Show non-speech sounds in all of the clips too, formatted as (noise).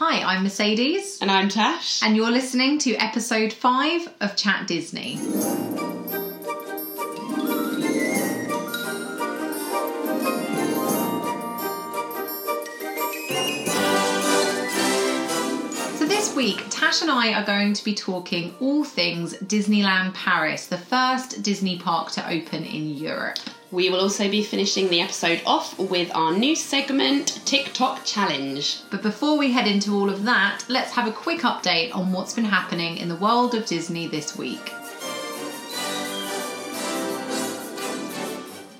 Hi, I'm Mercedes, And I'm Tash. and you're listening to episode 5 of Chat Disney. So this week, Tash and I are going to be talking all things Disneyland Paris, the first Disney park to open in Europe. We will also be finishing the episode off with our new segment, Tick Tock Challenge. But before we head into all of that, let's have a quick update on what's been happening in the world of Disney this week.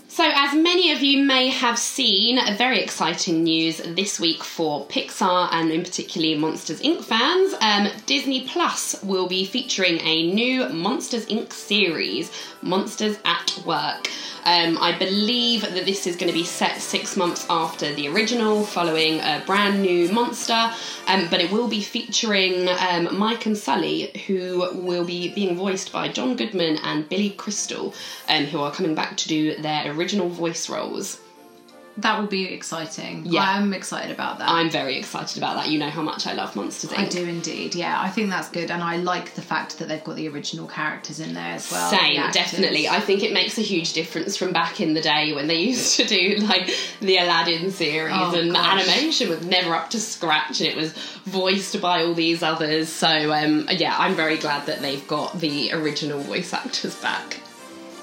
So, as many of you may have seen, a very exciting news this week for Pixar and in particularly Monsters Inc. fans. Um, Disney Plus will be featuring a new Monsters Inc. series, Monsters at Work. Um, I believe that this is going to be set six months after the original, following a brand new monster, um, but it will be featuring um, Mike and Sully, who will be being voiced by John Goodman and Billy Crystal, um, who are coming back to do their original voice roles. That will be exciting. Yeah. I'm excited about that. I'm very excited about that. You know how much I love Monsters Inc. I do indeed, yeah. I think that's good, and I like the fact that they've got the original characters in there as well. Same, definitely. I think it makes a huge difference from back in the day when they (laughs) used to do like the Aladdin series Oh, and the gosh. animation was never up to scratch and it was voiced by all these others. So um, yeah, I'm very glad that they've got the original voice actors back.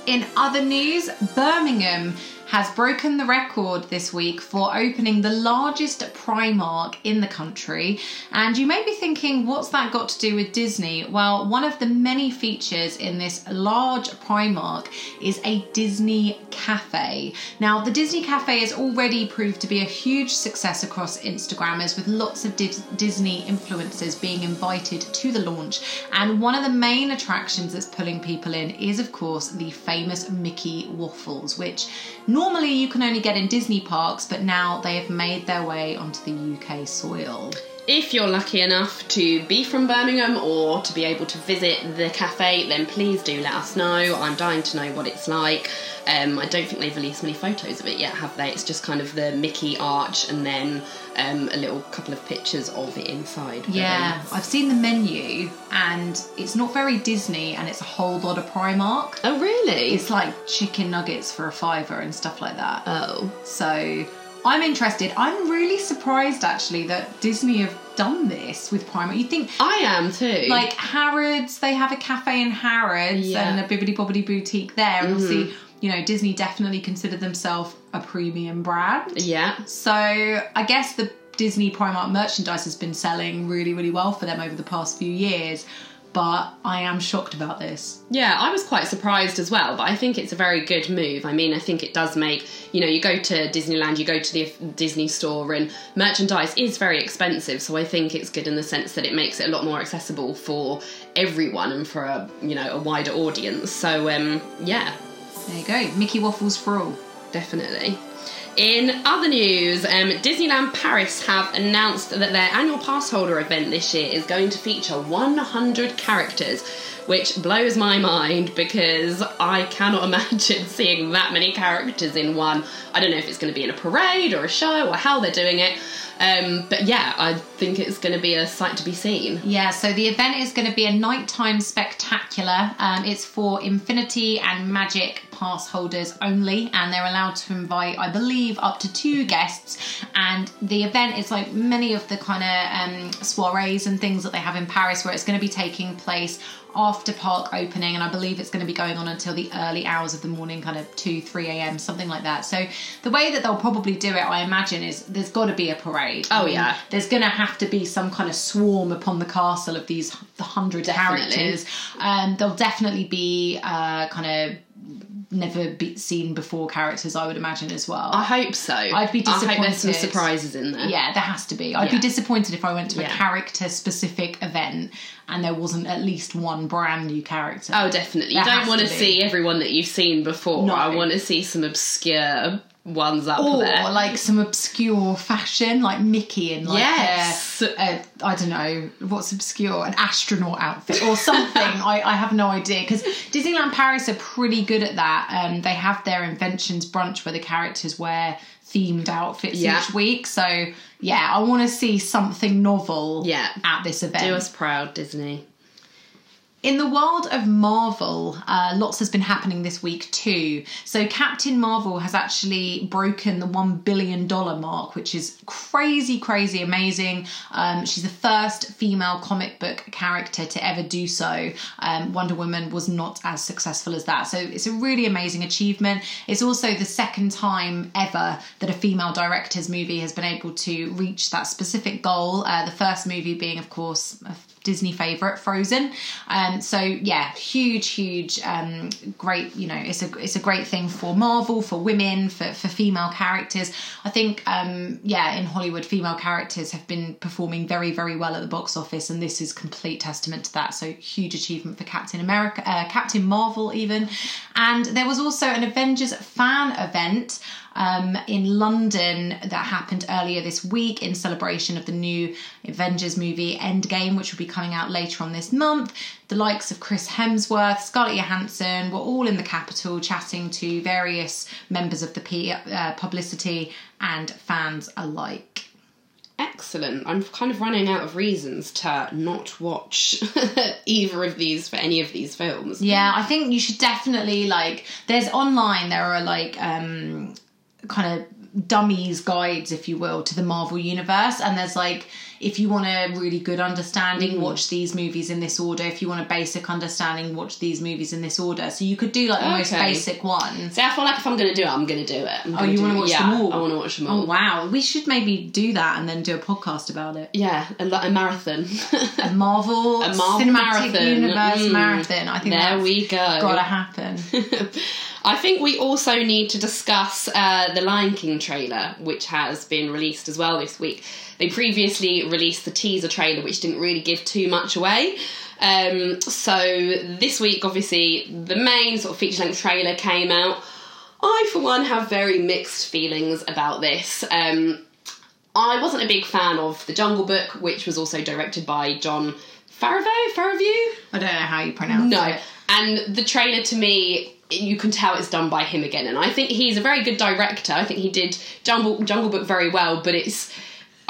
In other news, Birmingham has broken the record this week for opening the largest Primark in the country. And you may be thinking, what's that got to do with Disney? Well, one of the many features in this large Primark is a Disney cafe. Now, the Disney cafe has already proved to be a huge success across Instagrammers with lots of Dis- Disney influencers being invited to the launch. And one of the main attractions that's pulling people in is, of course, the famous Mickey waffles, which normally you can only get in Disney parks, but now they have made their way onto the UK soil. If you're lucky enough to be from Birmingham or to be able to visit the cafe, then please do let us know. I'm dying to know what it's like. Um, I don't think they've released many photos of it yet, have they? It's just kind of the Mickey arch and then um, a little couple of pictures of it inside. Um, Yeah, I've seen the menu and it's not very Disney and it's a whole lot of Primark. Oh, really? It's like chicken nuggets for a fiver and stuff like that. oh. So I'm interested. I'm really surprised actually that Disney have done this with Primark. You think I am too. like Harrods, they have a cafe in Harrods Yeah. and a bibbidi bobbidi boutique there. And obviously, Mm-hmm. you know, Disney definitely consider themselves a premium brand. yeah. So I guess the Disney Primark merchandise has been selling really, really well for them over the past few years. But I am shocked about this. Yeah, I was quite surprised as well, but I think it's a very good move. I mean, I think it does make, you know, you go to Disneyland, you go to the Disney store, and merchandise is very expensive. So I think it's good in the sense that it makes it a lot more accessible for everyone and for a, you know, a wider audience. So, um, yeah, There you go. Mickey Waffles for all. definitely. In other news, um, Disneyland Paris have announced that their annual pass holder event this year is going to feature 100 characters, which blows my mind because I cannot (laughs) imagine seeing that many characters in one. I don't know if it's going to be in a parade or a show or how they're doing it, um, but yeah, I think it's going to be a sight to be seen. Yeah, so the event is going to be a nighttime spectacular. Um, it's for Infinity and Magic pass holders only, and they're allowed to invite, I believe, up to two guests. And the event is like many of the kind of um, soirees and things that they have in Paris, where it's going to be taking place after park opening, and I believe it's going to be going on until the early hours of the morning, kind of 2, 3 a.m., something like that. So the way that they'll probably do it, I imagine, is there's got to be a parade. Oh, I mean, yeah. there's going to have to be some kind of swarm upon the castle of these the hundred Definitely. characters. Um, there'll definitely be uh, kind of never be seen before characters, I would imagine as well. I hope so. I'd be I hope there's some disappointed. surprises in there. yeah, there has to be. I'd be disappointed if I went to a character specific event and there wasn't at least one brand new character. Oh, definitely. You don't want to see everyone that you've seen before. No. I want to see some obscure ones up or there. like some obscure fashion, like Mickey in like Yes. a, a, I don't know what's obscure, an astronaut outfit or something. (laughs) I, I have no idea because Disneyland Paris are pretty good at that. Um, they have their inventions brunch where the characters wear themed outfits Yeah. each week. So yeah, I want to see something novel. Yeah. at this event. Do us proud, Disney. In the world of Marvel, uh, lots has been happening this week too. So, Captain Marvel has actually broken the $1 billion mark, which is crazy, crazy amazing. Um, she's the first female comic book character to ever do so. Um, Wonder Woman was not as successful as that. So, it's a really amazing achievement. It's also the second time ever that a female director's movie has been able to reach that specific goal. Uh, the first movie being, of course, Disney favorite, Frozen. Um, so yeah, huge, huge, um, great. You know, it's a it's a great thing for Marvel, for women, for for female characters. I think um, yeah, in Hollywood, female characters have been performing very, very well at the box office, and this is complete testament to that. So huge achievement for Captain America, uh, Captain Marvel, even. And there was also an Avengers fan event um, in London that happened earlier this week in celebration of the new Avengers movie Endgame, which will be coming out later on this month. The likes of Chris Hemsworth, Scarlett Johansson were all in the capital chatting to various members of the P- uh, publicity and fans alike. Excellent. I'm kind of running out of reasons to not watch (laughs) either of these for any of these films. Yeah, I think you should definitely like. There's online. There are like um, kind of dummies guides, if you will, to the Marvel universe, and there's like if you want a really good understanding, watch these movies in this order. If you want a basic understanding, watch these movies in this order. So you could do like the most basic one So I feel like if I'm going to do it, I'm going to do it. Oh, you want to watch yeah, them all? I want to watch them Oh wow, we should maybe do that and then do a podcast about it. Yeah, a, a marathon. A Marvel, (laughs) A Marvel Cinematic marathon. Universe Mm. marathon. I think there that's we go. gotta happen. (laughs) I think we also need to discuss uh, the Lion King trailer, which has been released as well this week. They previously released the teaser trailer, which didn't really give too much away. Um, so this week, obviously, the main sort of feature length trailer came out. I, for one, have very mixed feelings about this. Um, I wasn't a big fan of The Jungle Book, which was also directed by Jon Favreau. Favreau? I don't know how you pronounce No. it. No. And the trailer to me, you can tell it's done by him again. And I think he's a very good director. I think he did Jungle, Jungle Book very well, but it's.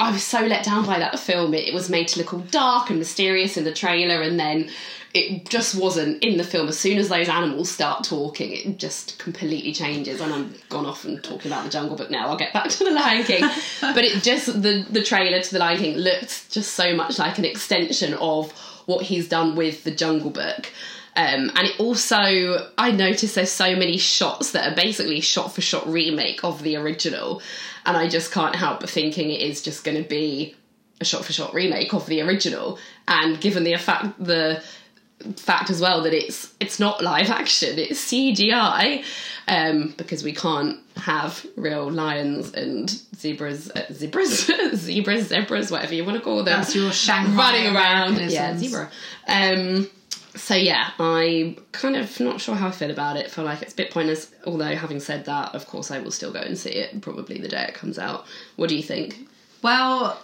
I was so let down by that film. It, it was made to look all dark and mysterious in the trailer, and then it just wasn't in the film. As soon as those animals start talking, it just completely changes. And I'm gone off and talking about the Jungle Book now. I'll get back to the Lion King, (laughs) but it just the the trailer to the Lion King looked just so much like an extension of what he's done with the Jungle Book. Um, and it also, I noticed there's so many shots that are basically shot for shot remake of the original, and I just can't help but thinking it is just going to be a shot for shot remake of the original. And given the fact the fact as well that it's it's not live action, it's CGI, um, because we can't have real lions and zebras, uh, zebras, (laughs) zebras, zebras, whatever you want to call them That's your Shanghai running around. Yeah, zebra. Um, so yeah, I'm kind of not sure how I feel about it. Feel like it's a bit pointless. Although having said that, of course I will still go and see it probably the day it comes out. What do you think? Well,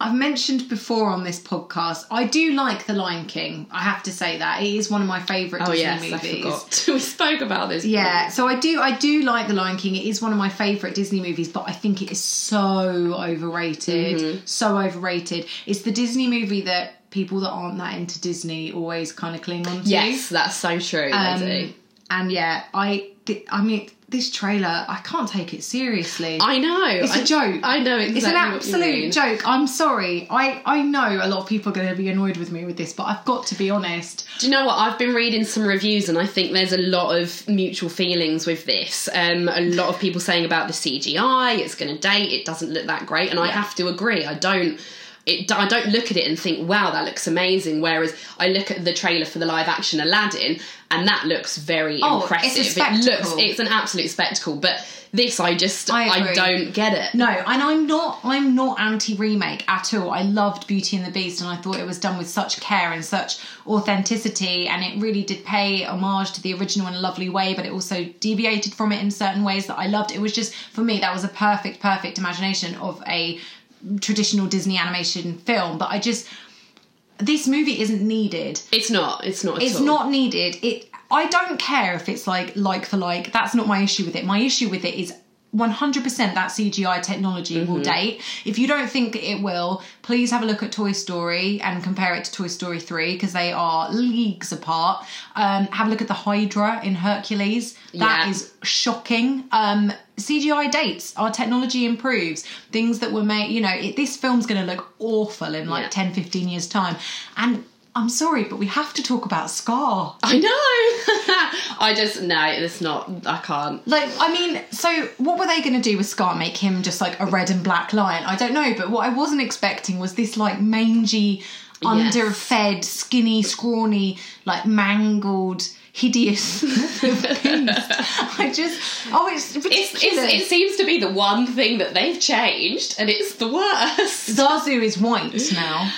I've mentioned before on this podcast, I do like The Lion King. I have to say that it is one of my favourite Disney Oh Disney yes, I movies. forgot. (laughs) we spoke about this. Yeah, so I do I do like The Lion King. It is one of my favourite Disney movies, but I think it is so overrated. Mm-hmm. So overrated. It's the Disney movie that people that aren't that into Disney always kind of cling on to. Yes, that's so true. Um, and yeah, I I mean this trailer, I can't take it seriously. I know. It's a a joke. I know exactly It's an absolute joke. I'm sorry. I, I know a lot of people are going to be annoyed with me with this, but I've got to be honest. Do you know what? I've been reading some reviews, and I think there's a lot of mutual feelings with this. Um, a lot of people saying about the CGI, it's going to date, it doesn't look that great, and I have to agree. I don't. It, I don't look at it and think, wow, that looks amazing. Whereas I look at the trailer for the live action Aladdin, and that looks very Oh, impressive. it's a it looks, it's an absolute spectacle. But this, I just, I I, don't get it. No, and I'm not I'm not anti remake at all. I loved Beauty and the Beast and I thought it was done with such care and such authenticity and it really did pay homage to the original in a lovely way, but it also deviated from it in certain ways that I loved. It was just for me that was a perfect, perfect imagination of a traditional Disney animation film. But I just this movie isn't needed It's not. It's not. It's all. not needed it i don't care if it's like like for like that's not my issue with it my issue with it is 100% that cgi technology Mm-hmm. will date if you don't think it will please have a look at toy story and compare it to toy story 3 because they are leagues apart um, have a look at the hydra in hercules That Yeah. is shocking um, cgi dates our technology improves things that were made you know it, this film's going to look awful in like Yeah. 10 15 years time and i'm sorry but we have to talk about scar I know. (laughs) I just no. It's not. I can't. like i mean so what were they going to do with scar make him just like a red and black lion i don't know but what i wasn't expecting was this like mangy underfed skinny scrawny like mangled hideous (laughs) i just oh it's It's, ridiculous it's, it seems to be the one thing that they've changed, and it's the worst. zazu is white (gasps) now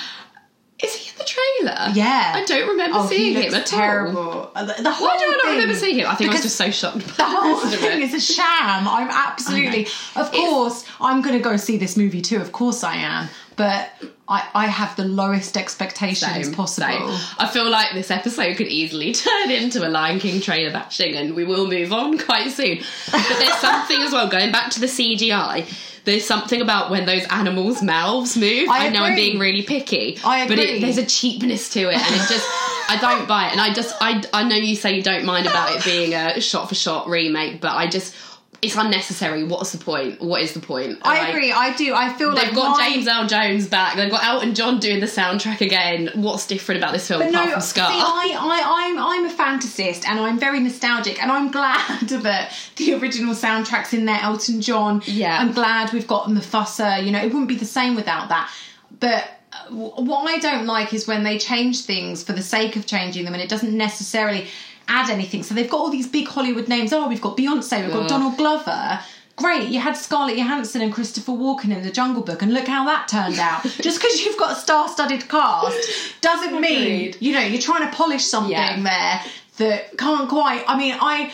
Is he in the trailer? yeah I don't remember oh, seeing him at all. terrible Uh, the, the whole Why do I not thing- remember seeing him? I think I was just so shocked. The whole the rest of thing is a sham. I'm absolutely. Of course, I'm going to go see this movie too. Of course, I am. But I, I have the lowest expectations Same, possible. same. I feel like this episode could easily (laughs) turn into a Lion King trailer bashing, and we will move on (laughs) quite soon. But there's (laughs) something as well, going back to the CGI. There's something about when those animals' mouths move. I I, know I'm being really picky, I but agree. it, there's a cheapness to it, and it just I don't buy it. And I just I I know you say you don't mind about it being a shot for shot remake, but I just it's unnecessary. What's the point? What is the point? I Like, agree. I do. I feel like They've got my- James Earl Jones back. They've got Elton John doing the soundtrack again. What's different about this film But apart no, from see, Scar? I, I, I'm, I'm a fantasist and I'm very nostalgic and I'm glad (laughs) that the original soundtrack's in there, Elton John. Yeah. I'm glad we've got Mufasa. You know, it wouldn't be the same without that. But uh, what I don't like is when they change things for the sake of changing them and it doesn't necessarily add anything. So they've got all these big Hollywood names. Oh, we've got Beyonce, we've got. Donald Glover. Great, you had Scarlett Johansson and Christopher Walken in the Jungle Book, and look how that turned out. (laughs) Just because you've got a star-studded cast doesn't mean you know you're trying to polish something Yeah. there that can't quite. I mean, I.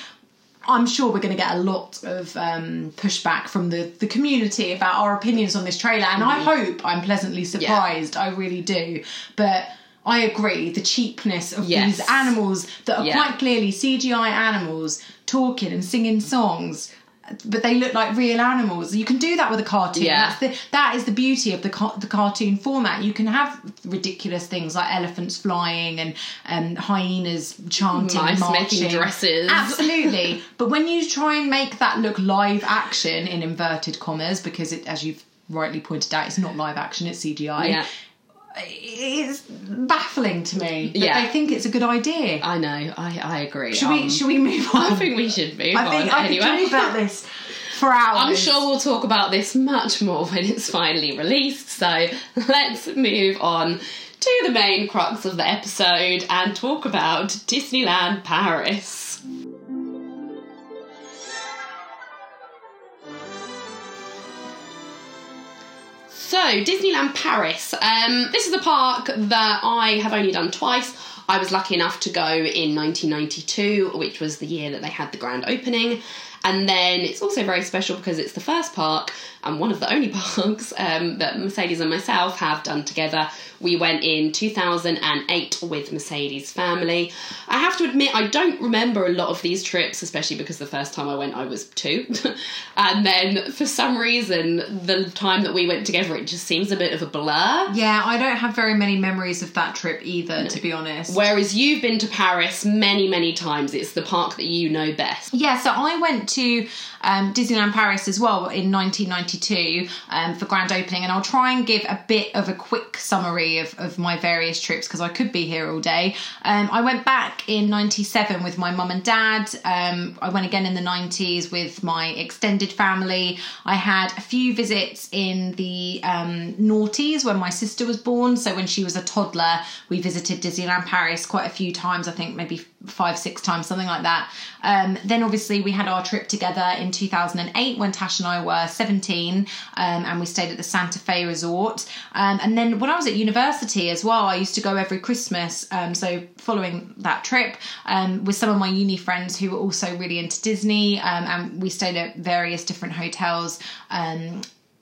I'm sure we're going to get a lot of um, pushback from the, the community about our opinions on this trailer, and I hope I'm pleasantly surprised. I really do. But I agree, the cheapness of Yes. these animals that are Yeah. quite clearly CGI animals talking and singing songs. But they look like real animals. You can do that with a cartoon. Yeah. That's the, that is the beauty of the car- the cartoon format. You can have ridiculous things like elephants flying and and hyenas chanting, Mice marching, making dresses. Absolutely. (laughs) but when you try and make that look live action in inverted commas, because it, as you've rightly pointed out, it's not live action; it's CGI. yeah, It's baffling to me. Yeah. they think it's a good idea. I know. I, I agree. Should Um, we? Should we move on? I think we should move I think on I could anyway. talk about (laughs) this for hours. I'm sure we'll talk about this much more when it's finally released. So let's move on to the main crux of the episode and talk about Disneyland Paris. So, Disneyland Paris. Um, this is a park that I have only done twice. I was lucky enough to go in 1992, which was the year that they had the grand opening. And then it's also very special because it's the first park and one of the only (laughs) parks um, that Mercedes and myself have done together. We went in 2008 with Mercedes' family. I have to admit, I don't remember a lot of these trips, especially because the first time I went, I was two. (laughs) and then for some reason, the time that we went together, it just seems a bit of a blur. Yeah, I don't have very many memories of that trip either, to be honest. Whereas you've been to Paris many, many times. It's the park that you know best. Yeah, so I went to um, Disneyland Paris as well in 1992 um, for grand opening, and I'll try and give a bit of a quick summary of, of my various trips because I could be here all day. Um, I went back in 97 with my mum and dad. Um, I went again in the 90s with my extended family. I had a few visits in the um, noughties when my sister was born. So when she was a toddler, we visited Disneyland Paris quite a few times. I think maybe five, six times, something like that. Um, then obviously we had our trip together in 2008 when Tash and I were 17 um, and we stayed at the Santa Fe Resort. Um, and then when I was at university as well, I used to go every Christmas. Um, so following that trip um, with some of my uni friends who were also really into Disney um, and we stayed at various different hotels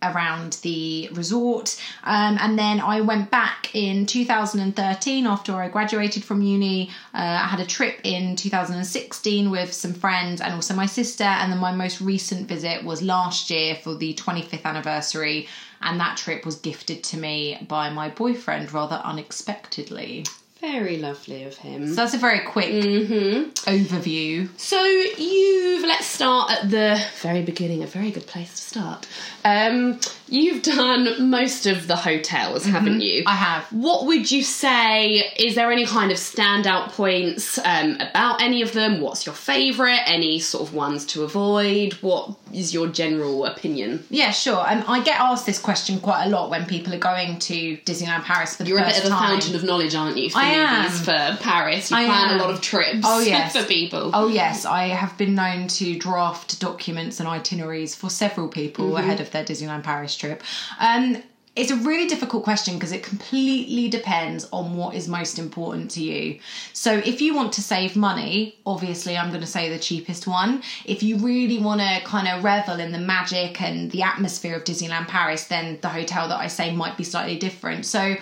around the resort. Um, and then I went back in 2013 after I graduated from uni. Uh, I had a trip in 2016 with some friends and also my sister. And then my most recent visit was last year for the 25th anniversary. And that trip was gifted to me by my boyfriend rather unexpectedly. Very lovely of him. So that's a very quick Mm-hmm. overview. So you've let's start at the very beginning. A very good place to start. Um, you've done most of the hotels, haven't you? I have. What would you say? Is there any kind of standout points um, about any of them? What's your favourite? Any sort of ones to avoid? What is your general opinion? Yeah, sure. Um, I get asked this question quite a lot when people are going to Disneyland Paris for the You're a bit of a time. fountain of knowledge, aren't you? I. movies, for Paris. You I plan am. a lot of trips Oh, (laughs) yes. for people. Oh yes, I have been known to draft documents and itineraries for several people Mm-hmm. ahead of their Disneyland Paris trip. Um, it's a really difficult question because it completely depends on what is most important to you. So, if you want to save money, obviously, I'm going to say the cheapest one. If you really want to kind of revel in the magic and the atmosphere of Disneyland Paris, then the hotel that I say might be slightly different. So,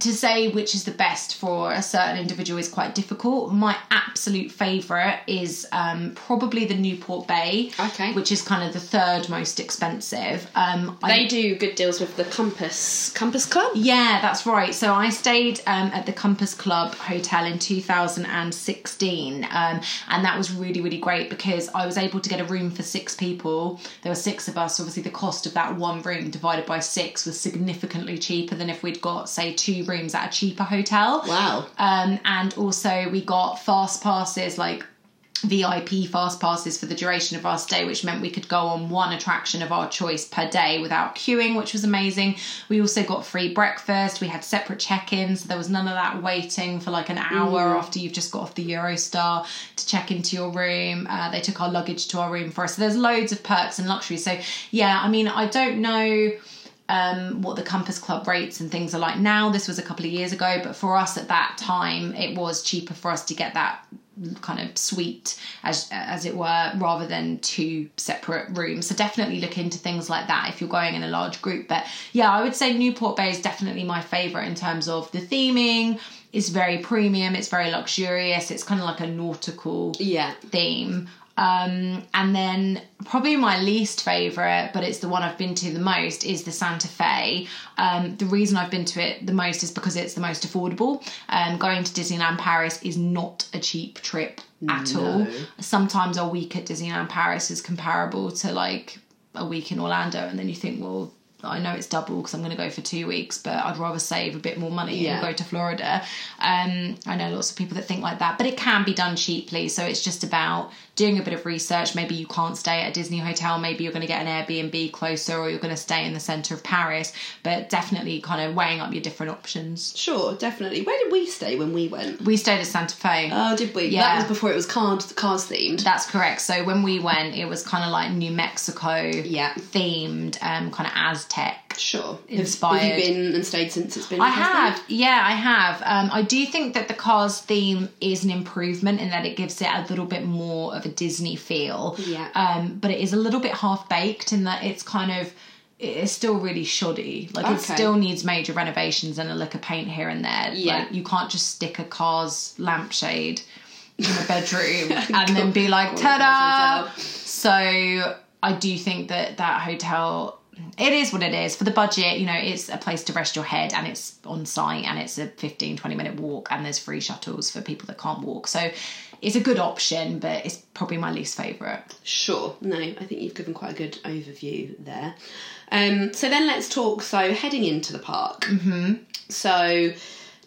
to say which is the best for a certain individual is quite difficult. My absolute favourite is um, probably the Newport Bay, Okay. which is kind of the third most expensive. Um, I- They do good deals with the Compass Compass Club. yeah, that's right. So I stayed um, at the Compass Club Hotel in 2016, um, and that was really, really great because I was able to get a room for six people. There were six of us. Obviously, the cost of that one room divided by six was significantly cheaper than if we'd got, say, two rooms at a cheaper hotel. Wow. Um, and also, we got fast passes like VIP fast passes for the duration of our stay, which meant we could go on one attraction of our choice per day without queuing, which was amazing. We also got free breakfast. We had separate check-ins. So there was none of that waiting for like an hour after you've just got off the Eurostar to check into your room. Uh, they took our luggage to our room for us. So there's loads of perks and luxury. So yeah, I mean, I don't know um, what the Compass Club rates and things are like now. This was a couple of years ago, but for us at that time, it was cheaper for us to get that kind of suite as as it were rather than two separate rooms so definitely look into things like that if you're going in a large group but yeah i would say newport bay is definitely my favorite in terms of the theming it's very premium it's very luxurious it's kind of like a nautical Yeah. theme. Um, and then probably my least favorite, but it's the one I've been to the most, is the Santa Fe. Um, the reason I've been to it the most is because it's the most affordable. Um, going to Disneyland Paris is not a cheap trip at all. Sometimes a week at Disneyland Paris is comparable to like a week in Orlando, and then you think, well, I know it's double because I'm going to go for two weeks, but I'd rather save a bit more money Yeah. and go to Florida. Um, I know lots of people that think like that, but it can be done cheaply. So it's just about doing a bit of research. Maybe you can't stay at a Disney hotel. Maybe you're going to get an Airbnb closer, or you're going to stay in the center of Paris. But definitely kind of weighing up your different options. Sure, definitely. Where did we stay when we went? We stayed at Santa Fe. Oh, did we? Yeah. That was before it was cars, cars themed. That's correct. So when we went, it was kind of like New Mexico Yeah. themed, um, kind of Aztec. Sure. Have- Inspired. Have, you been and stayed since it's been? I have, yeah, I have. Um, I do think that the Cars theme is an improvement in that it gives it a little bit more of a Disney feel. Yeah. Um, but it is a little bit half baked in that it's kind of it's still really shoddy. Like it still needs major renovations and a lick of paint here and there. Yeah. Like you can't just stick a Cars lampshade in a bedroom (laughs) and then be like, ta-da! So I do think that that hotel it is what it is for the budget you know it's a place to rest your head and it's on site and it's a 15 20 minute walk and there's free shuttles for people that can't walk so it's a good option but it's probably my least favorite Sure. No, I think you've given quite a good overview there. Um, so then let's talk. So heading into the park. Mm-hmm. So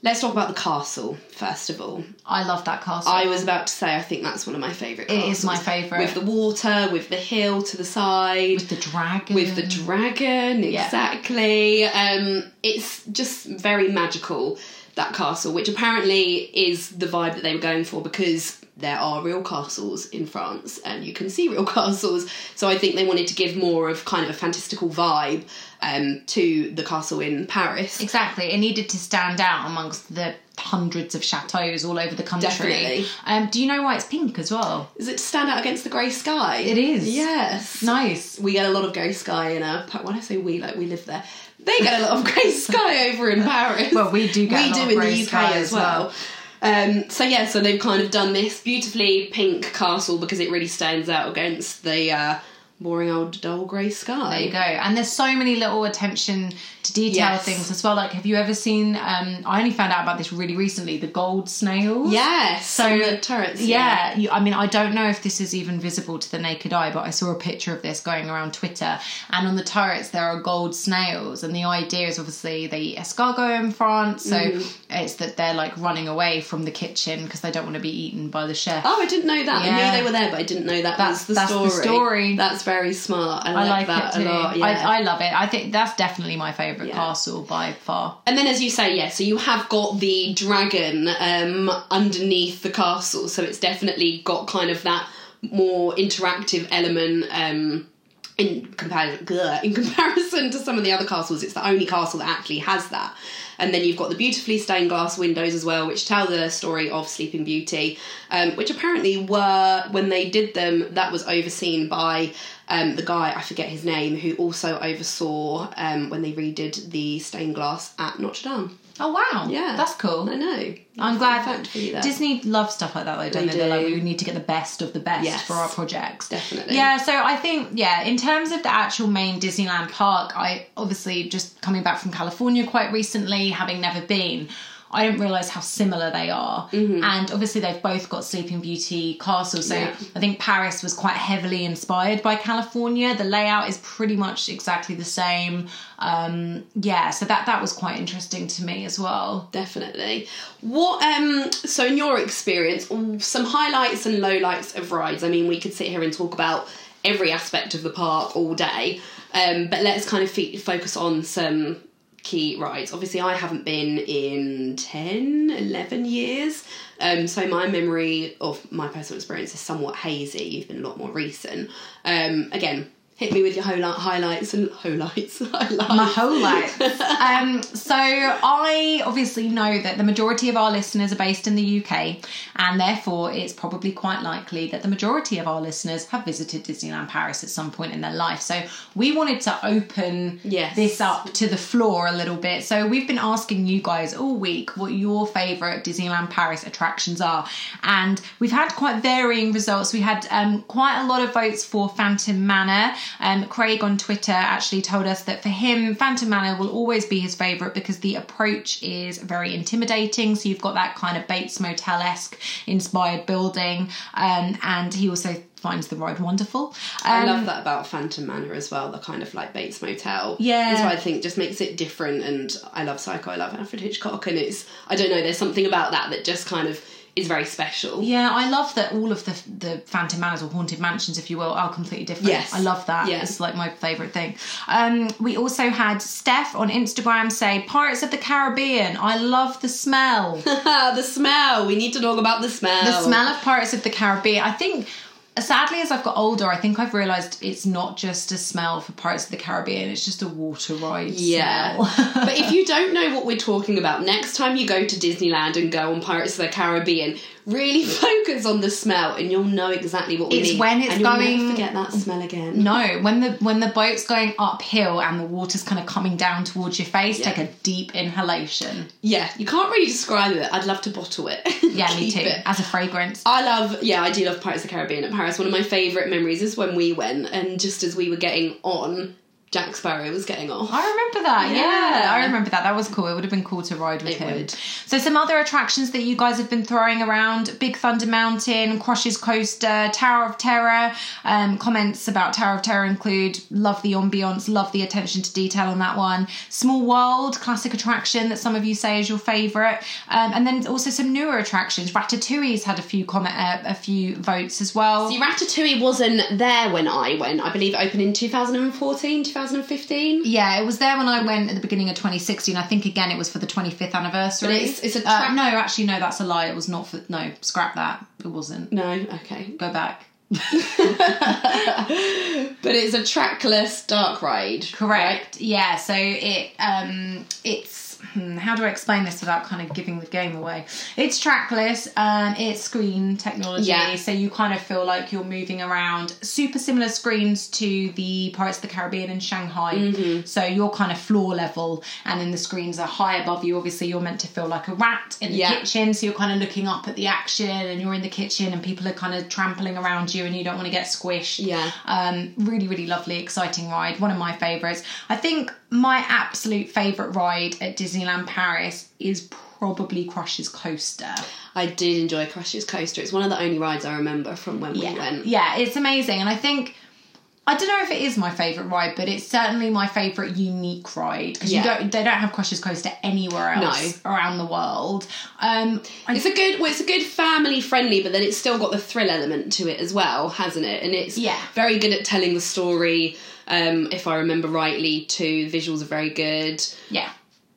let's talk about the castle first of all. i love that castle I was about to say I think that's one of my favourite. It is my favourite. With the water, with the hill to the side. With the dragon with the dragon exactly um it's just very magical that castle which apparently is the vibe that they were going for because there are real castles in France and you can see real (laughs) castles so I think they wanted to give more of kind of a fantastical vibe um to the castle in Paris Exactly. It needed to stand out amongst the hundreds of chateaus all over the country. Definitely. Um, do you know why it's pink as well? is it to stand out against the grey sky It is. yes Nice. we get a lot of grey sky in a when I say we like we live there they get a lot of (laughs) grey sky over in Paris Well, we do get we a lot do in grey the UK as as well. Um, so yeah, so they've kind of done this beautifully pink castle because it really stands out against the uh, boring old dull grey sky. There you go. And there's so many little attention to detail Yes. things as well. Like, have you ever seen? Um, I only found out about this really recently. The gold snails. Yes, So the turrets. Yeah, you, I mean, I don't know if this is even visible to the naked eye, but I saw a picture of this going around Twitter. And on the turrets, there are gold snails, and the idea is obviously they eat escargot in France, so Mm-hmm. it's that they're like running away from the kitchen because they don't want to be eaten by the chef. Oh, I didn't know that. I knew they were there, but I didn't know that That's- was the that's the story. story. That's very smart. I, I like, that a lot. Yeah. I, I love it. I think that's definitely my favourite Yeah. castle by far. And then, as you say, yeah, so you have got the dragon um, underneath the castle, so it's definitely got kind of that more interactive element. Um, in comparison, in (laughs) comparison to some of the other castles, it's the only castle that actually has that. And then you've got the beautifully stained glass windows as well, which tell the story of Sleeping Beauty, um, which apparently were when they did them, that was overseen by um, the guy I forget his name, who also oversaw um, when they redid the stained glass at Notre Dame. Oh wow! Yeah. that's cool. I know. I'm glad fact for you there. Disney loves stuff like that, though, don't They they? They're like, we need to get the best of the best Yes. for our projects. Definitely. Yeah, so I think, yeah, in terms of the actual main Disneyland park, I obviously just coming back from California quite recently, having never been. I didn't realise how similar they are. And obviously, they've both got Sleeping Beauty Castle. So Yeah. I think Paris was quite heavily inspired by California. The layout is pretty much exactly the same. Um, yeah, so that, that was quite interesting to me as well. Definitely. What um so in your experience, some highlights and lowlights of rides. I mean, we could sit here and talk about every aspect of the park all day. Um but let's kind of fe- focus on some key rides. Obviously, I haven't been in 10, 11 years. Um so my memory of my personal experience is somewhat hazy. You've been a lot more recent. Um again, hit me with your highlight highlights and (laughs) highlights. highlights. my whole life. (laughs) um, so I obviously know that the majority of our listeners are based in the UK, and therefore it's probably quite likely that the majority of our listeners have visited Disneyland Paris at some point in their life. So we wanted to open Yes. this up to the floor a little bit. So we've been asking you guys all week what your favourite Disneyland Paris attractions are, and we've had quite varying results. We had um, quite a lot of votes for Phantom Manor. Um, Craig on Twitter actually told us that for him, Phantom Manor will always be his favourite because the approach is very intimidating. So you've got that kind of Bates Motel esque inspired building, um, and he also finds the ride wonderful. I Um, love that about Phantom Manor as well, the kind of like Bates Motel. Yeah. That's what I think just makes it different and I love Psycho, I love Alfred Hitchcock and it's I don't know, there's something about that that just kind of is very special. Yeah, I love that all of the the Phantom Manors or haunted mansions, if you will, are completely different. Yes. I love that. Yeah. It's like my favourite thing. Um, we also had Steph on Instagram say Pirates of the Caribbean. I love the smell. (laughs) the smell. We need to talk about the smell. the smell of Pirates of the Caribbean. I think sadly as I've got older, I think I've realised it's not just a smell for Pirates of the Caribbean, it's just a water ride Yeah. smell. (laughs) but if you don't know what we're talking about, next time you go to Disneyland and go on Pirates of the Caribbean, really (laughs) focus on the smell and you'll know exactly what we It's mean. when it's and you'll going- never forget that smell again. No, when the when the boat's going uphill and the water's kind of coming down towards your face, take a deep inhalation. Yeah, you can't really describe it. I'd love to bottle it. (laughs) Yeah, me too. it. As a fragrance. I love, yeah, I do love Pirates of the Caribbean at Paris. One of my favourite memories is when we went, and just as we were getting on, Jack Sparrow was getting off. I remember that. Yeah. Yeah. I remember that. That was cool. It would have been cool to ride with It him. would. So some other attractions that you guys have been throwing around: Big Thunder Mountain, Crush's Coaster, Tower of Terror. Um, comments about Tower of Terror include: love the ambiance, love the attention to detail on that one. Small World, classic attraction that some of you say is your favourite, um, and then also some newer attractions. Ratatouille's had a few comment, uh, a few votes as well. See, Ratatouille wasn't there when I went. I believe it opened in 2014, 2015. Yeah, it was there when I went at the beginning of 2016. I think again it was for the 25th anniversary. But it's- it's a uh, no, actually no, that's a lie. It was not for no. Scrap that. It wasn't. No, okay. Go back. (laughs) But it's a trackless dark ride. Correct. Yeah. So it um it's how do I explain this without kind of giving the game away? It's trackless. and it's screen technology, Yeah. so you kind of feel like you're moving around. Super similar screens to the Pirates of the Caribbean in Shanghai. Mm-hmm. So you're kind of floor level, and then the screens are high above you. Obviously, you're meant to feel like a rat in the Yeah. kitchen, so you're kind of looking up at the action, and you're in the kitchen, and people are kind of trampling around you, and you don't want to get squished. Yeah. Um, really, really lovely, exciting ride. One of my favourites. I think my absolute favourite ride at Disneyland Paris is probably Crush's Coaster. I did enjoy Crush's Coaster. It's one of the only rides I remember from when we went. Yeah, it's amazing. And I think. I don't know if it is my favourite ride, but it's certainly my favourite unique ride because Yeah. you don't they don't have Crush's Coaster anywhere else around the world. Um, It's a good, well, it's a good family friendly, but then it's still got the thrill element to it as well, hasn't it? And it's Yeah. very good at telling the story. Um, if I remember rightly, too, the visuals are very good. Yeah,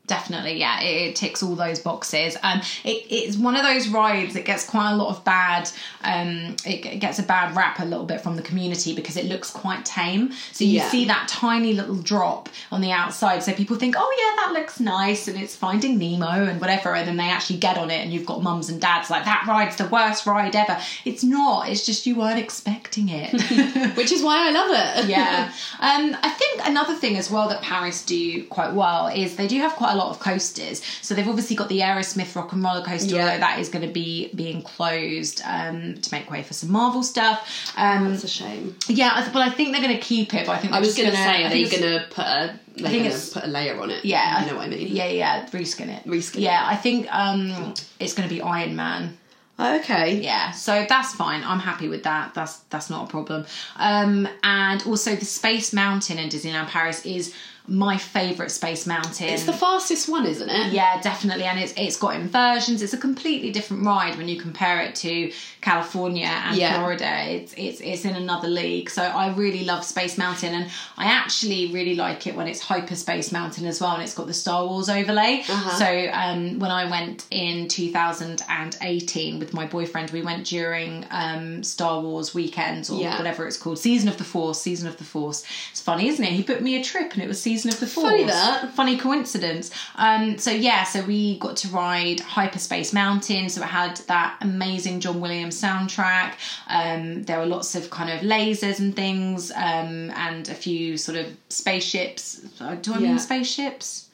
definitely. Yeah, it, it ticks all those boxes. Um, it, it's one of those rides that gets quite a lot of bad. Um, it, it gets a bad rap a little bit from the community because it looks quite tame. So you Yeah. see that tiny little drop on the outside. So people think, oh yeah, that looks nice, and it's Finding Nemo and whatever. And then they actually get on it, and you've got mums and dads like that ride's the worst ride ever. It's not. It's just you weren't expecting it. (laughs) (laughs) Which is why I love it. yeah. (laughs) Um, I think another thing as well that Paris do quite well is they do have quite a lot of coasters. So they've obviously got the Aerosmith Rock and Roller Coaster, Yeah. although that is going to be being closed um, to make way for some Marvel stuff. Um, It's a shame. yeah, I but I think they're going to keep it. But I think I was going to say, I are they going to put a, they're think it's- put a layer on it? Yeah, You know what I mean? Yeah, yeah, reskin it. Reskin it. Yeah, I think um, it's going to be Iron Man. Oh, okay. Yeah, so that's fine. I'm happy with that. That's that's not a problem. Um, and also the Space Mountain in Disneyland Paris is my favourite Space Mountain. It's the fastest one, isn't it? yeah, definitely, and it's it's got inversions. It's a completely different ride when you compare it to California and Yeah. Florida. It's it's it's in another league. So I really love Space Mountain, and I actually really like it when it's Hyperspace Mountain as well, and it's got the Star Wars overlay. Uh-huh. So um, when I went in 2018 with my boyfriend, we went during um, Star Wars weekends or Yeah. whatever it's called, Season of the Force. Season of the Force. It's funny, isn't it? He booked me a trip, and it was Season of the Force. Funny that. Funny coincidence. Um, so yeah, so we got to ride Hyperspace Mountain. So it had that amazing John Williams soundtrack. Um, there were lots of kind of lasers and things, um, and a few sort of spaceships. Do I Yeah. mean spaceships?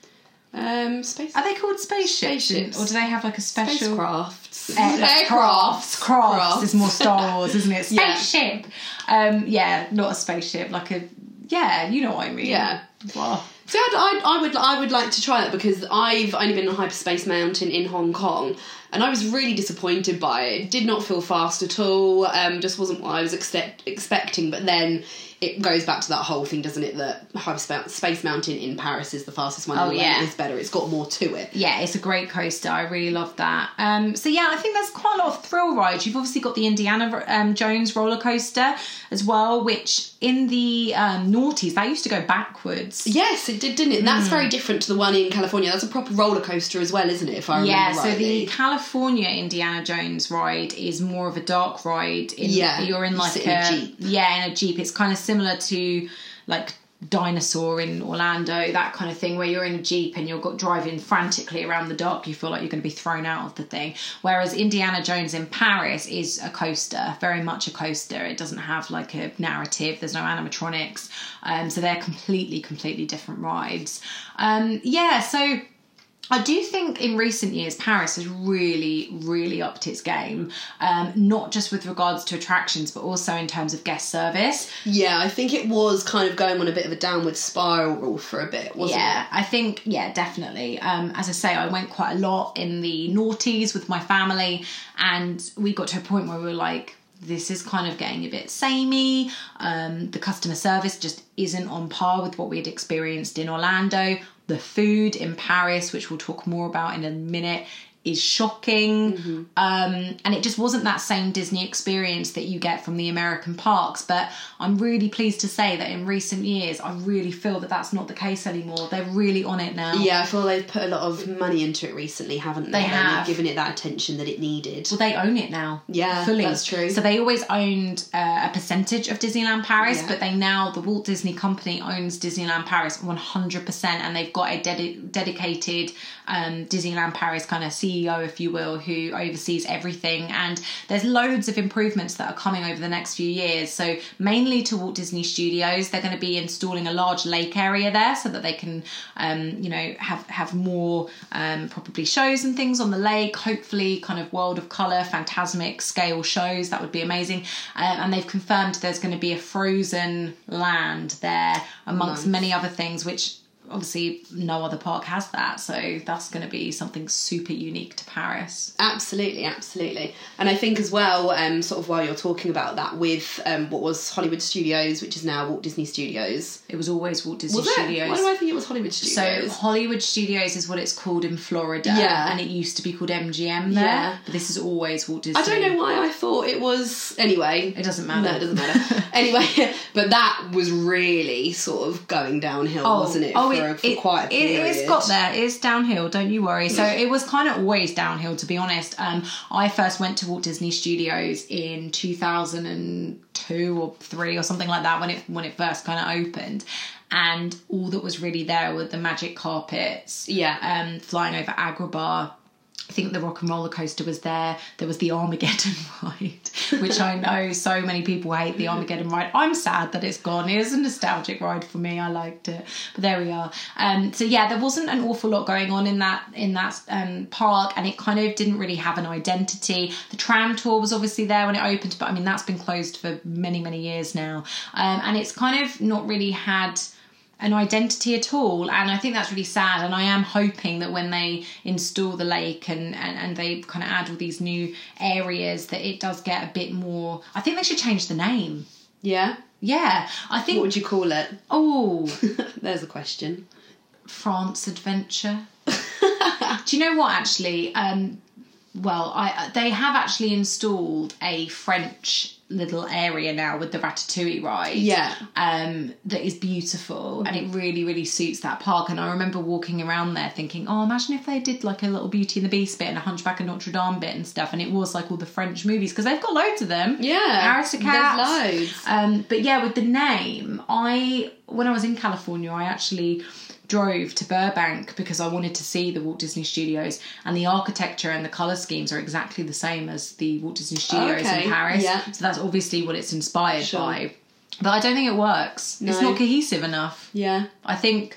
Um, space Are they called spaceships? Spaceships. Or do they have like a special? spacecrafts. (laughs) Aircrafts. crafts. Crafts is more Star (laughs) Wars, isn't it? Yeah. Spaceship. Um, yeah, not a spaceship, like a yeah, you know what I mean. Yeah. Well, See, I'd, I'd, I would, I would like to try that because I've only been on Hyperspace Mountain in Hong Kong, and I was really disappointed by it. It did not feel fast at all. Um, just wasn't what I was expect, expecting. But then it goes back to that whole thing, doesn't it? That Hyperspace Mountain in Paris is the fastest one. Oh, yeah. It's better. It's got more to it. yeah, it's a great coaster. I really love that. Um, so yeah, I think there's quite a lot of thrill rides. You've obviously got the Indiana um, Jones roller coaster as well, which in the um, noughties that used to go backwards. Yes, it did, didn't it? And That's very different to the one in California. That's a proper roller coaster as well, isn't it? If I remember Yeah, so rightly. the California Indiana Jones ride is more of a dark ride. In, Yeah, you're in like a, in a Jeep. yeah, in a jeep. It's kind of similar to like Dinosaur in Orlando, that kind of thing, where you're in a jeep and you're driving frantically around the dark. You feel like you're going to be thrown out of the thing. Whereas Indiana Jones in Paris is a coaster, very much a coaster. It doesn't have like a narrative. There's no animatronics, um, so they're completely, completely different rides. Um, yeah, so. I do think in recent years Paris has really, really upped its game, um, not just with regards to attractions, but also in terms of guest service. Yeah, I think it was kind of going on a bit of a downward spiral for a bit, wasn't yeah, it? I think yeah, definitely. Um, as I say, I went quite a lot in the noughties with my family, and we got to a point where we were like, this is kind of getting a bit samey. Um, the customer service just isn't on par with what we had experienced in Orlando. The food in Paris, which we'll talk more about in a minute, is shocking. Mm-hmm. Um, and it just wasn't that same Disney experience that you get from the American parks. But I'm really pleased to say that in recent years, I really feel that that's not the case anymore. They're really on it now. Yeah, I feel they've put a lot of money into it recently, haven't they? They And have. they've given it that attention that it needed. Well, they own it now. Yeah, fully. that's true. So they always owned uh, a percentage of Disneyland Paris, Yeah. but they now the Walt Disney Company owns Disneyland Paris 100%, and they've got a dedi- dedicated um, Disneyland Paris kind of CEO, if you will, who oversees everything. And there's loads of improvements that are coming over the next few years. So mainly to Walt Disney Studios, they're going to be installing a large lake area there so that they can, um, you know, have have more um, probably shows and things on the lake. Hopefully, kind of World of Color, Fantasmic scale shows. That would be amazing. Uh, and they've confirmed there's going to be a frozen land there amongst Nice. many other things, which obviously no other park has that. So that's going to be something super unique to Paris. Absolutely, absolutely. And I think as well, um, sort of while you're talking about that, with um, what was Hollywood Studios, which is now Walt Disney Studios. It was always Walt Disney Was it? Studios. Why do I think it was Hollywood Studios? So Hollywood Studios is what it's called in Florida, Yeah. and it used to be called MGM there. Yeah. But this is always Walt Disney. I don't know why I thought it was. Anyway, It doesn't matter. No, it doesn't matter. (laughs) anyway, (laughs) but that was really sort of going downhill, wasn't it? Oh, for, it, for it, quite a it, period. it's got there. It's downhill. Don't you worry. So it was kind of always downhill, to be honest. Um, I first went to Walt Disney Studios in 2002 or three or something like that when it when it first kind of opened, and all that was really there were the magic carpets. Yeah. Um, flying over Agrabah. I think the rock and roller coaster was there. There was the Armageddon (laughs) ride, which I know so many people hate the Armageddon ride. I'm sad that it's gone. It is a nostalgic ride for me. I liked it, but there we are. Um, so yeah, there wasn't an awful lot going on in that in that um, park, and it kind of didn't really have an identity. The tram tour was obviously there when it opened, but I mean that's been closed for many many years now, um, and it's kind of not really had an identity at all. And i think that's really sad. And i am hoping that when they install the lake and and, and they kind of add all these new areas that it does get a bit more i think they should change the name. Yeah. yeah. I think What would you call it? oh. (laughs) There's a question. france adventure. (laughs) Do you know what actually? Um well i they have actually installed a french little area now with the ratatouille ride Yeah. um, that is beautiful and it really, really suits that park. And I remember walking around there thinking, oh, imagine if they did like a little Beauty and the Beast bit and a Hunchback of Notre Dame bit and stuff. And it was like all the French movies because they've got loads of them. Yeah. Aristocats. There's loads. Um, but yeah, with the name, I when I was in California, I actually drove to Burbank because I wanted to see the Walt Disney Studios and the architecture and the color schemes are exactly the same as the Walt Disney Studios Okay, in Paris. yeah. So that's obviously what it's inspired Sure. by. But I don't think it works. It's not cohesive enough. Yeah. I think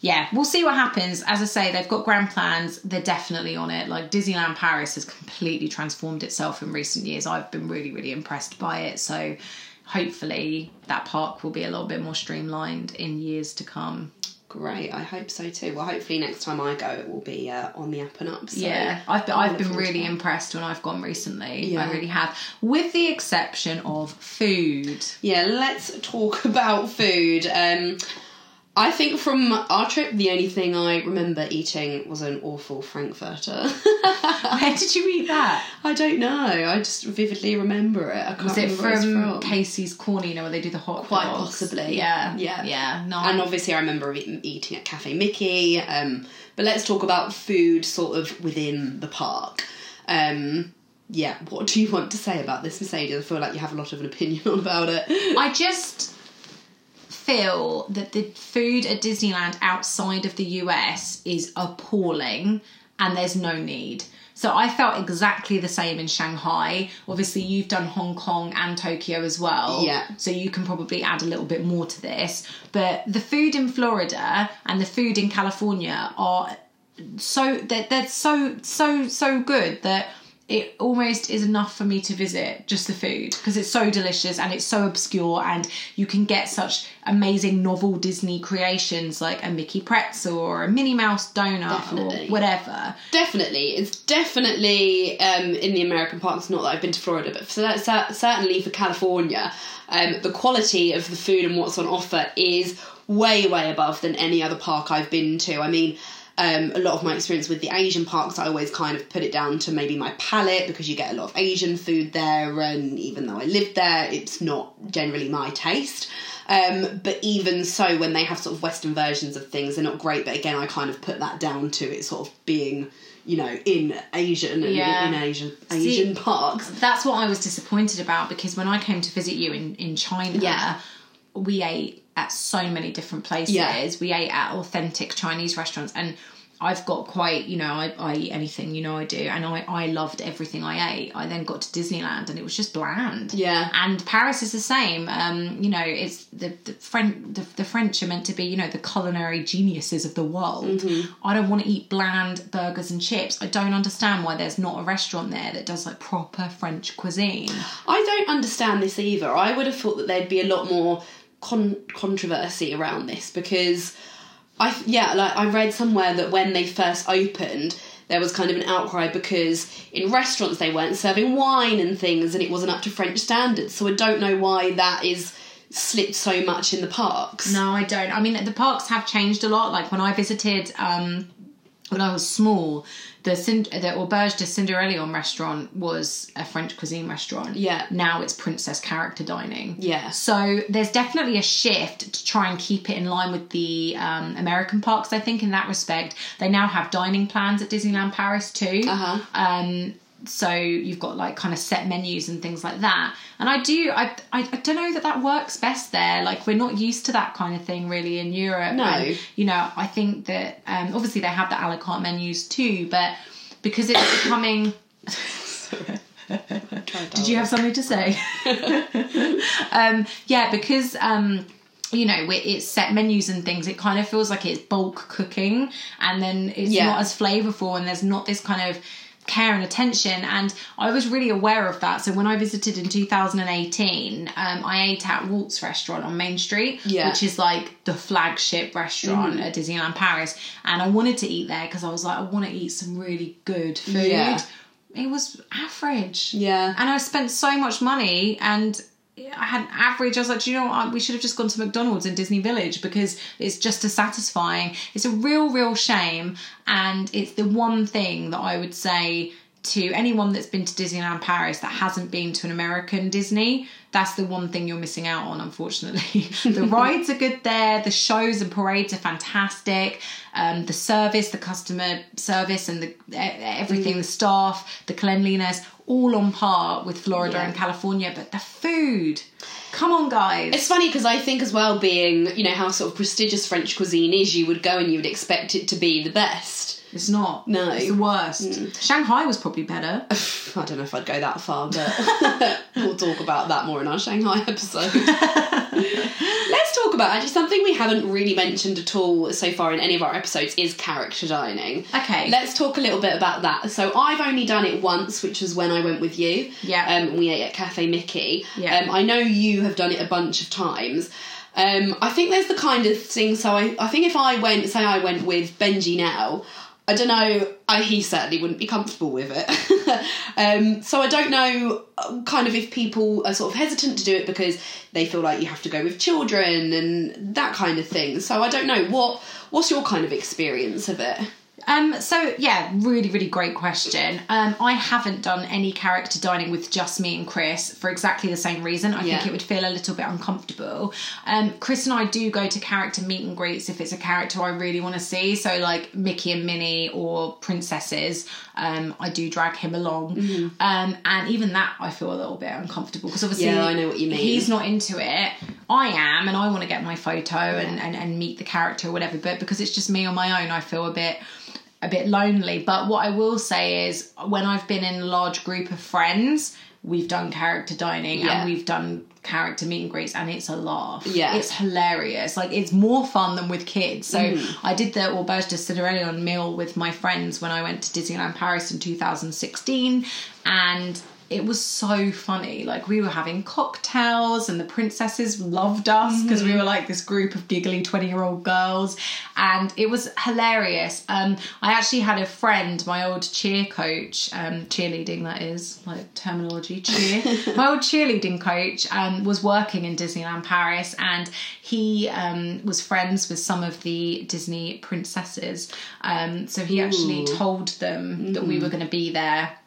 yeah, we'll see what happens. As I say, they've got grand plans. They're definitely on it. Like Disneyland Paris has completely transformed itself in recent years. I've been really, really impressed by it. So hopefully that park will be a little bit more streamlined in years to come. Great. I hope so too. Well, hopefully next time I go, it will be uh, on the up and up. So yeah, I've been, I've been really impressed when I've gone recently. Yeah. I really have, with the exception of food. Yeah, let's talk (laughs) about food. Um, I think from our trip, the only thing I remember eating was an awful Frankfurter. (laughs) Where did you eat that? I don't know. I just vividly remember it. I can't Was it where it's from, Casey's Corner? You know where they do the hot Quite dogs? possibly. Yeah, Yeah. yeah. No, And obviously, I remember eating, eating at Cafe Mickey. Um, but let's talk about food sort of within the park. Um, yeah, what do you want to say about this, Mercedes? I feel like you have a lot of an opinion (laughs) about it. I just feel that the food at Disneyland outside of the US is appalling and there's no need. So I felt exactly the same in Shanghai. Obviously, you've done Hong Kong and Tokyo as well. Yeah. So you can probably add a little bit more to this. But the food in Florida and the food in California are so they're, they're so so so good that it almost is enough for me to visit just the food because it's so delicious and it's so obscure and you can get such amazing novel Disney creations like a Mickey pretzel or a Minnie Mouse donut Definitely. or whatever. Definitely, it's definitely um, in the American parks. Not that I've been to Florida, but for that, certainly for California, um, the quality of the food and what's on offer is way, way above than any other park I've been to. I mean. Um, a lot of my experience with the Asian parks, I always kind of put it down to maybe my palate because you get a lot of Asian food there, and even though I lived there, it's not generally my taste. Um, but even so, when they have sort of Western versions of things, they're not great. But again, I kind of put that down to it sort of being, you know, in Asian and Yeah. in Asian Asian parks. That's what I was disappointed about because when I came to visit you in, in China, Yeah. we ate at so many different places. Yeah. We ate at authentic Chinese restaurants and I've got quite, you know, I, I eat anything, you know I do, and I, I loved everything I ate. I then got to Disneyland and it was just bland. Yeah. And Paris is the same. Um, you know, it's the the French the, the French are meant to be, you know, the culinary geniuses of the world. Mm-hmm. I don't want to eat bland burgers and chips. I don't understand why there's not a restaurant there that does like proper French cuisine. I don't understand this either. I would have thought that there'd be a lot more con- controversy around this because I yeah, like I read somewhere that when they first opened, there was kind of an outcry because in restaurants they weren't serving wine and things, and it wasn't up to French standards. So I don't know why that is slipped so much in the parks. No, I don't. I mean, the parks have changed a lot. Like when I visited um, when I was small, the the Auberge de Cendrillon restaurant was a French cuisine restaurant. Yeah. Now it's princess character dining. Yeah. So there's definitely a shift to try and keep it in line with the um, American parks. I think in that respect, they now have dining plans at Disneyland Paris too. Uh-huh. Um, so you've got like kind of set menus and things like that. And I do, I, I, I don't know that that works best there. Like we're not used to that kind of thing really in Europe. No. And, you know, I think that um, obviously they have the a la carte menus too, but because it's becoming. (laughs) Did you have something to say? (laughs) um, yeah, because um, you know it's set menus and things. It kind of feels like it's bulk cooking, and then it's Yeah. not as flavorful, and there's not this kind of care and attention. And I was really aware of that. So when I visited in 2018, um, I ate at Walt's restaurant on Main Street, Yeah. which is like the flagship restaurant at Disneyland Paris. And I wanted to eat there because I was like, I want to eat some really good food. Yeah. It was average. Yeah. And I spent so much money and I had an average. I was like, Do you know what? We should have just gone to McDonald's in Disney Village because it's just as satisfying. It's a real, real shame. And it's the one thing that I would say to anyone that's been to Disneyland Paris that hasn't been to an American Disney. That's the one thing you're missing out on, unfortunately. (laughs) the (laughs) rides are good there, the shows and parades are fantastic. Um, the service, the customer service, and the everything, the staff, the cleanliness, all on par with Florida Yeah. and California. But the food, come on, guys. It's funny because I think as well, being you know how sort of prestigious French cuisine is, you would go and you would expect it to be the best. It's not. No. It's the worst. Mm. Shanghai was probably better. (laughs) I don't know if I'd go that far, but (laughs) we'll talk about that more in our Shanghai episode. (laughs) About actually something we haven't really mentioned at all so far in any of our episodes is character dining. Okay. Let's talk a little bit about that. So I've only done it once, which was when I went with you. Yeah. Um, we ate at Cafe Mickey. Yeah. Um, I know you have done it a bunch of times. Um, I think there's the kind of thing. So I, I think if I went, say I went with Benji now, I don't know. I, he certainly wouldn't be comfortable with it. (laughs) um, so I don't know, uh, kind of, if people are sort of hesitant to do it because they feel like you have to go with children and that kind of thing. So I don't know what what's your kind of experience of it. Um, so yeah, really, really great question. Um, I haven't done any character dining with just me and Chris for exactly the same reason. I Yeah. think it would feel a little bit uncomfortable. Um, Chris and I do go to character meet and greets if it's a character I really want to see. So like Mickey and Minnie or princesses, um, I do drag him along. Mm-hmm. Um, and even that I feel a little bit uncomfortable because obviously Yeah, I know what you mean. He's not into it. I am, and I want to get my photo and, and, and meet the character or whatever. But because it's just me on my own, I feel a bit a bit lonely. But what I will say is, when I've been in a large group of friends, we've done character dining Yeah. and we've done character meet and greets and it's a laugh. Yeah. It's hilarious. Like it's more fun than with kids. So Mm-hmm. I did the Auberge de Cinderella meal with my friends when I went to Disneyland Paris in 2016 and it was so funny. Like we were having cocktails and the princesses loved us because we were like this group of giggly 20 year old girls and it was hilarious. Um, I actually had a friend, my old cheer coach, um, cheerleading that is, like terminology, cheer. (laughs) my old cheerleading coach um, was working in Disneyland Paris and he um, was friends with some of the Disney princesses. Um, so he actually Ooh. told them that we were going to be there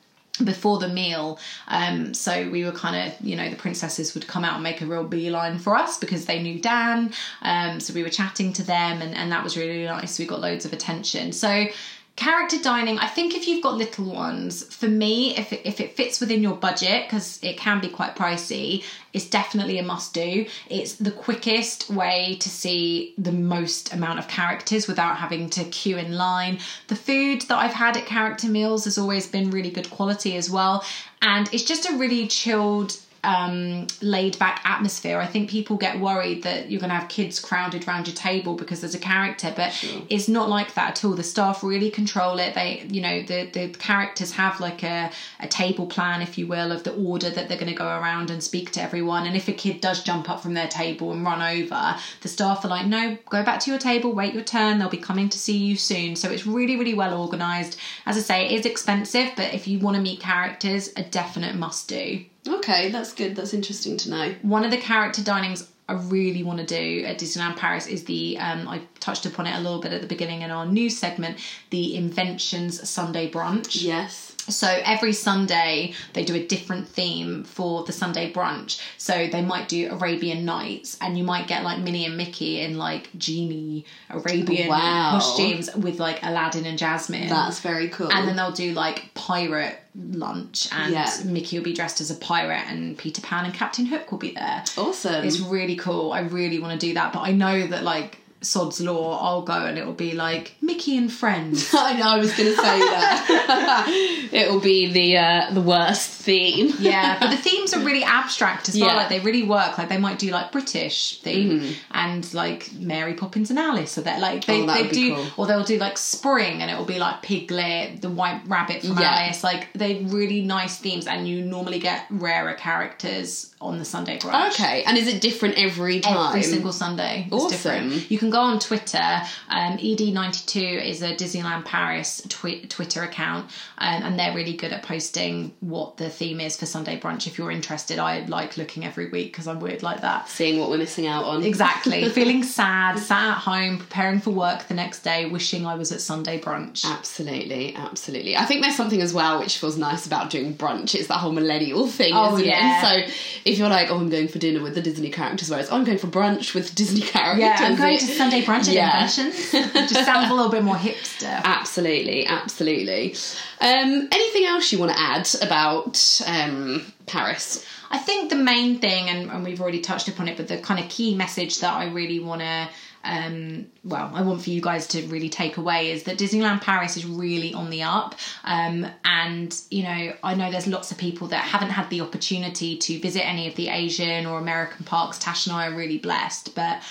before the meal. Um, so we were kind of, you know, the princesses would come out and make a real beeline for us because they knew Dan. Um, so we were chatting to them, and, and that was really nice. We got loads of attention. So character dining i think if you've got little ones for me if it, if it fits within your budget because it can be quite pricey it's definitely a must do it's the quickest way to see the most amount of characters without having to queue in line. The food that i've had at character meals has always been really good quality as well and it's just a really chilled um, laid back atmosphere. I think people get worried that you're going to have kids crowded around your table because there's a character, but it's not like that at all. The staff really control it. They, you know, the the characters have like a a table plan, if you will, of the order that they're going to go around and speak to everyone. And if a kid does jump up from their table and run over, the staff are like, no, go back to your table, wait your turn. They'll be coming to see you soon. So it's really, really well organised. As I say, it is expensive, but if you want to meet characters, a definite must do Okay, that's good. That's interesting to know. one of the character dinings I really want to do at Disneyland Paris is the um, I touched upon it a little bit at the beginning in our news segment, the Inventions Sunday brunch. Yes. So every Sunday they do a different theme for the Sunday brunch. So they might do Arabian Nights, and you might get like Minnie and Mickey in like genie Arabian Wow. costumes with like Aladdin and Jasmine. That's very cool. and then they'll do like pirate lunch, and Yeah. Mickey will be dressed as a pirate, and Peter Pan and Captain Hook will be there. awesome. It's really cool. I really want to do that, but I know that like Sod's Law, I'll go and it'll be like Mickey and Friends. (laughs) I know. I was going to say that. (laughs) it will be the uh, the worst theme. yeah, but the (laughs) themes are really abstract as well. Yeah. Like they really work. Like they might do like British theme and like Mary Poppins and Alice. So that like they, Mm-hmm. Oh, they do, cool. or they'll do like spring and it will be like Piglet, the White Rabbit from Yeah. Alice. Like they really nice themes, and you normally get rarer characters on the Sunday brunch. Okay, and is it different every time? Every single Sunday. It's Awesome. different. You can go on Twitter. Um, ED92 is a Disneyland Paris twi- Twitter account, um, and they're really good at posting what the theme is for Sunday brunch. If you're interested, I like looking every week because I'm weird like that. Seeing what we're missing out on. Exactly. (laughs) Feeling sad, sat at home, preparing for work the next day, wishing I was at Sunday brunch. Absolutely, absolutely. I think there's something as well which feels nice about doing brunch. It's that whole millennial thing, Oh, isn't yeah. it? And so if you're like, oh, I'm going for dinner with the Disney characters, whereas oh, I'm going for brunch with Disney characters. Yeah, I'm going to Sunday brunch at Yeah. (laughs) Just sounds a little bit more hipster. Absolutely, absolutely. Um, anything else you want to add about um, Paris? I think the main thing, and, and we've already touched upon it, but the kind of key message that I really want to, um, well, I want for you guys to really take away is that Disneyland Paris is really on the up. Um, and, you know, I know there's lots of people that haven't had the opportunity to visit any of the Asian or American parks. Tash and I are really blessed, but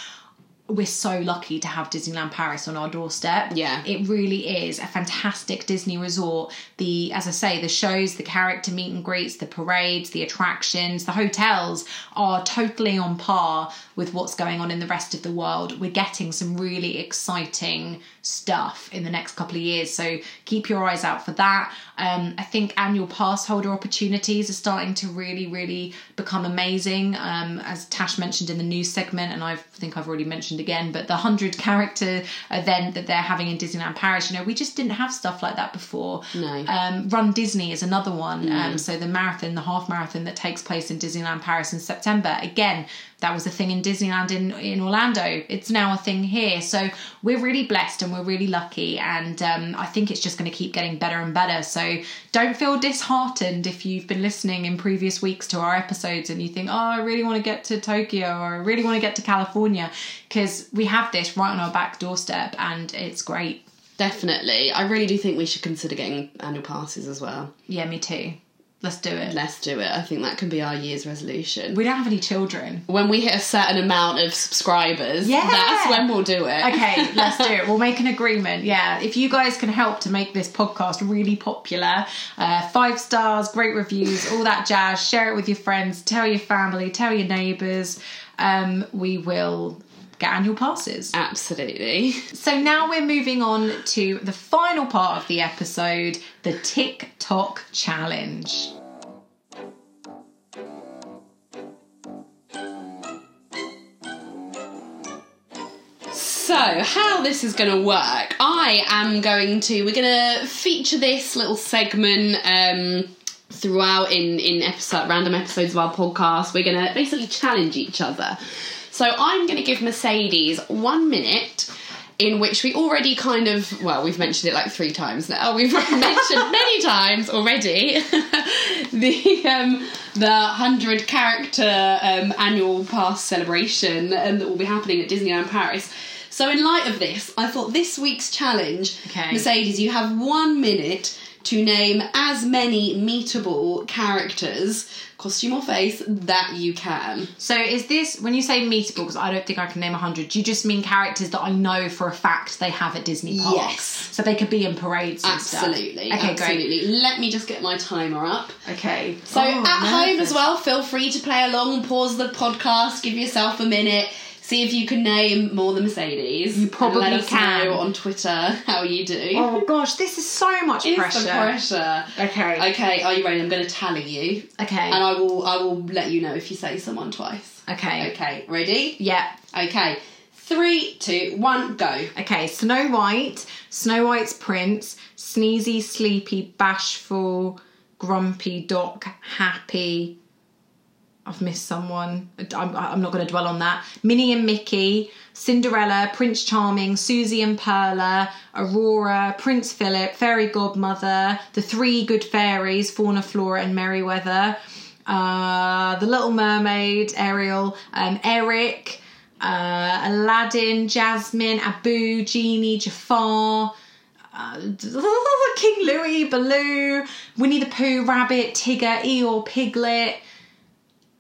we're so lucky to have Disneyland Paris on our doorstep. Yeah. It really is a fantastic Disney resort. The as I say, the shows, the character meet and greets, the parades, the attractions, the hotels are totally on par with what's going on in the rest of the world. We're getting some really exciting stuff in the next couple of years. So keep your eyes out for that. Um, I think annual pass holder opportunities are starting to really, really become amazing. Um, as Tash mentioned in the news segment, and I think I've already mentioned again, but the 100 character event that they're having in Disneyland Paris, you know, we just didn't have stuff like that before. No. Um, Run Disney is another one. Um, so the marathon, the half marathon that takes place in Disneyland Paris in September. Again, that was a thing in Disneyland in, in Orlando. It's now a thing here. So we're really blessed and we're really lucky. And um, I think it's just going to keep getting better and better. So don't feel disheartened if you've been listening in previous weeks to our episodes and you think, oh, I really want to get to Tokyo or I really want to get to California because we have this right on our back doorstep and it's great. Definitely. I really do think we should consider getting annual passes as well. Yeah, me too. Let's do it. Let's do it. I think that can be our year's resolution. We don't have any children. When we hit a certain amount of subscribers, Yeah. that's when we'll do it. Okay, (laughs) let's do it. We'll make an agreement. Yeah, if you guys can help to make this podcast really popular, uh, five stars, great reviews, all that jazz. Share it with your friends. Tell your family. Tell your neighbours. Um, we will get annual passes. Absolutely. So now we're moving on to the final part of the episode, the Tick Tock challenge. So, how this is going to work, I am going to, we're going to feature this little segment um, throughout in, in episode, random episodes of our podcast. We're going to basically challenge each other. So, I'm going to give Mercedes one minute in which we already kind of, well, we've mentioned it like three times now. (laughs) We've mentioned many times already (laughs) the um, the hundred character um, annual pass celebration um, that will be happening at Disneyland Paris. So, in light of this, I thought this week's challenge, Okay. Mercedes, you have one minute to name as many meetable characters, costume or face, that you can. So is this when you say meetable? Because I don't think I can name a hundred. Do you just mean characters that I know for a fact they have at Disney parks? Yes. So they could be in parades. And Absolutely. Okay, absolutely. Let me just get my timer up. Okay. So Oh, at home as well, feel free to play along, and pause the podcast, give yourself a minute, see if you can name more than Mercedes. You probably let us can. know on Twitter (laughs) how you do. Oh gosh, this is so much It's pressure. the pressure. Okay. Okay, are you ready? I'm going to tally you, Okay. and I will. I will let you know if you say someone twice. Okay. Okay, ready? Yeah. Okay, three, two, one, go. Okay. Snow White, Snow White's prince, sneezy, sleepy, bashful, grumpy, doc, happy. I've missed someone. I'm, I'm not going to dwell on that. Minnie and Mickey, Cinderella, Prince Charming, Susie and Perla, Aurora, Prince Philip, Fairy Godmother, the three good fairies, Fauna, Flora, and Merryweather, uh, the Little Mermaid, Ariel, um, Eric, uh, Aladdin, Jasmine, Abu, Genie, Jafar. Uh, (laughs) King Louis, Baloo, Winnie the Pooh, Rabbit, Tigger, Eeyore, Piglet,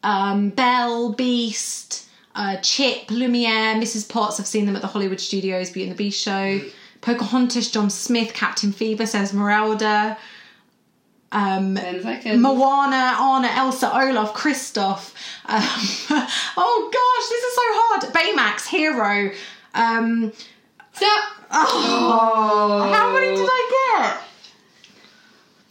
um, Belle, Beast, uh, Chip, Lumiere, Mrs. Potts. I've seen them at the Hollywood Studios, Beauty and the Beast show. Pocahontas, John Smith, Captain Phoebus, Esmeralda, um. Moana, Anna, Elsa, Olaf, Kristoff. Um, (laughs) oh gosh, this is so hard. Baymax, Hero. Um, Stop. oh, how many did I get?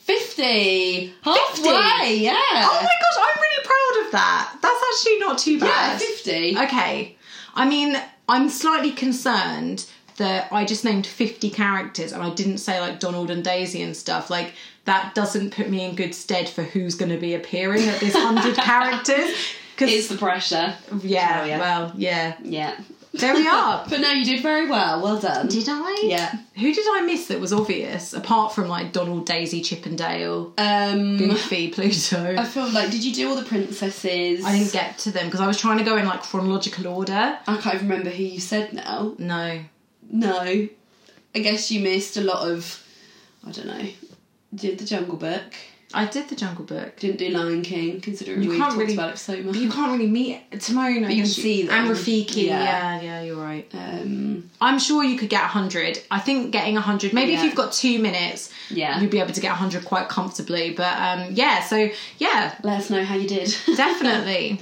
50. Halfway, yeah. Oh my gosh, I'm really proud of that. That's actually not too bad. yeah, bad. 50. Okay. I mean, I'm slightly concerned that I just named 50 characters and I didn't say like Donald and Daisy and stuff. Like, that doesn't put me in good stead for who's going to be appearing at this 100 (laughs) characters. It's the pressure. yeah, yeah. well, yeah. Yeah. There we are. (laughs) But no, you did very well. Well done. Did I? Yeah. Who did I miss that was obvious apart from like Donald, Daisy, Chip and Dale, Um, Goofy, Pluto? I feel like, did you do all the princesses? I didn't get to them because I was trying to go in like chronological order. I can't even remember who you said now. No. No. I guess you missed a lot of, I don't know, did the Jungle Book. I did the Jungle Book. Didn't do Lion King, considering You we can't talked really- about it so much. You can't really meet Timon. I you can see them. And Rafiki. Yeah. Yeah. yeah, you're right. Um, I'm sure you could get 100. I think getting 100, maybe if you've got two minutes, Yeah. you'd be able to get 100 quite comfortably. But um, yeah, so yeah, let us know how you did. (laughs) definitely.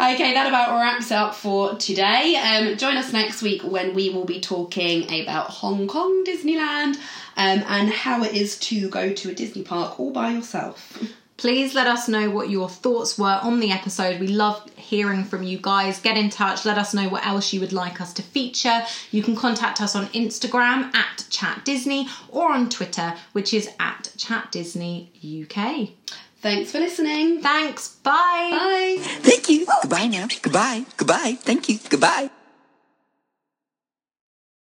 Okay, that about wraps up for today. Um, join us next week when we will be talking about Hong Kong Disneyland um, and how it is to go to a Disney park all by yourself. Please let us know what your thoughts were on the episode. We love hearing from you guys. Get in touch. Let us know what else you would like us to feature. You can contact us on Instagram at Chat Disney or on Twitter, which is at Chat Disney UK. Thanks for listening. Thanks. Bye. Bye. Thank you. Goodbye now. Goodbye. Goodbye. Thank you. Goodbye.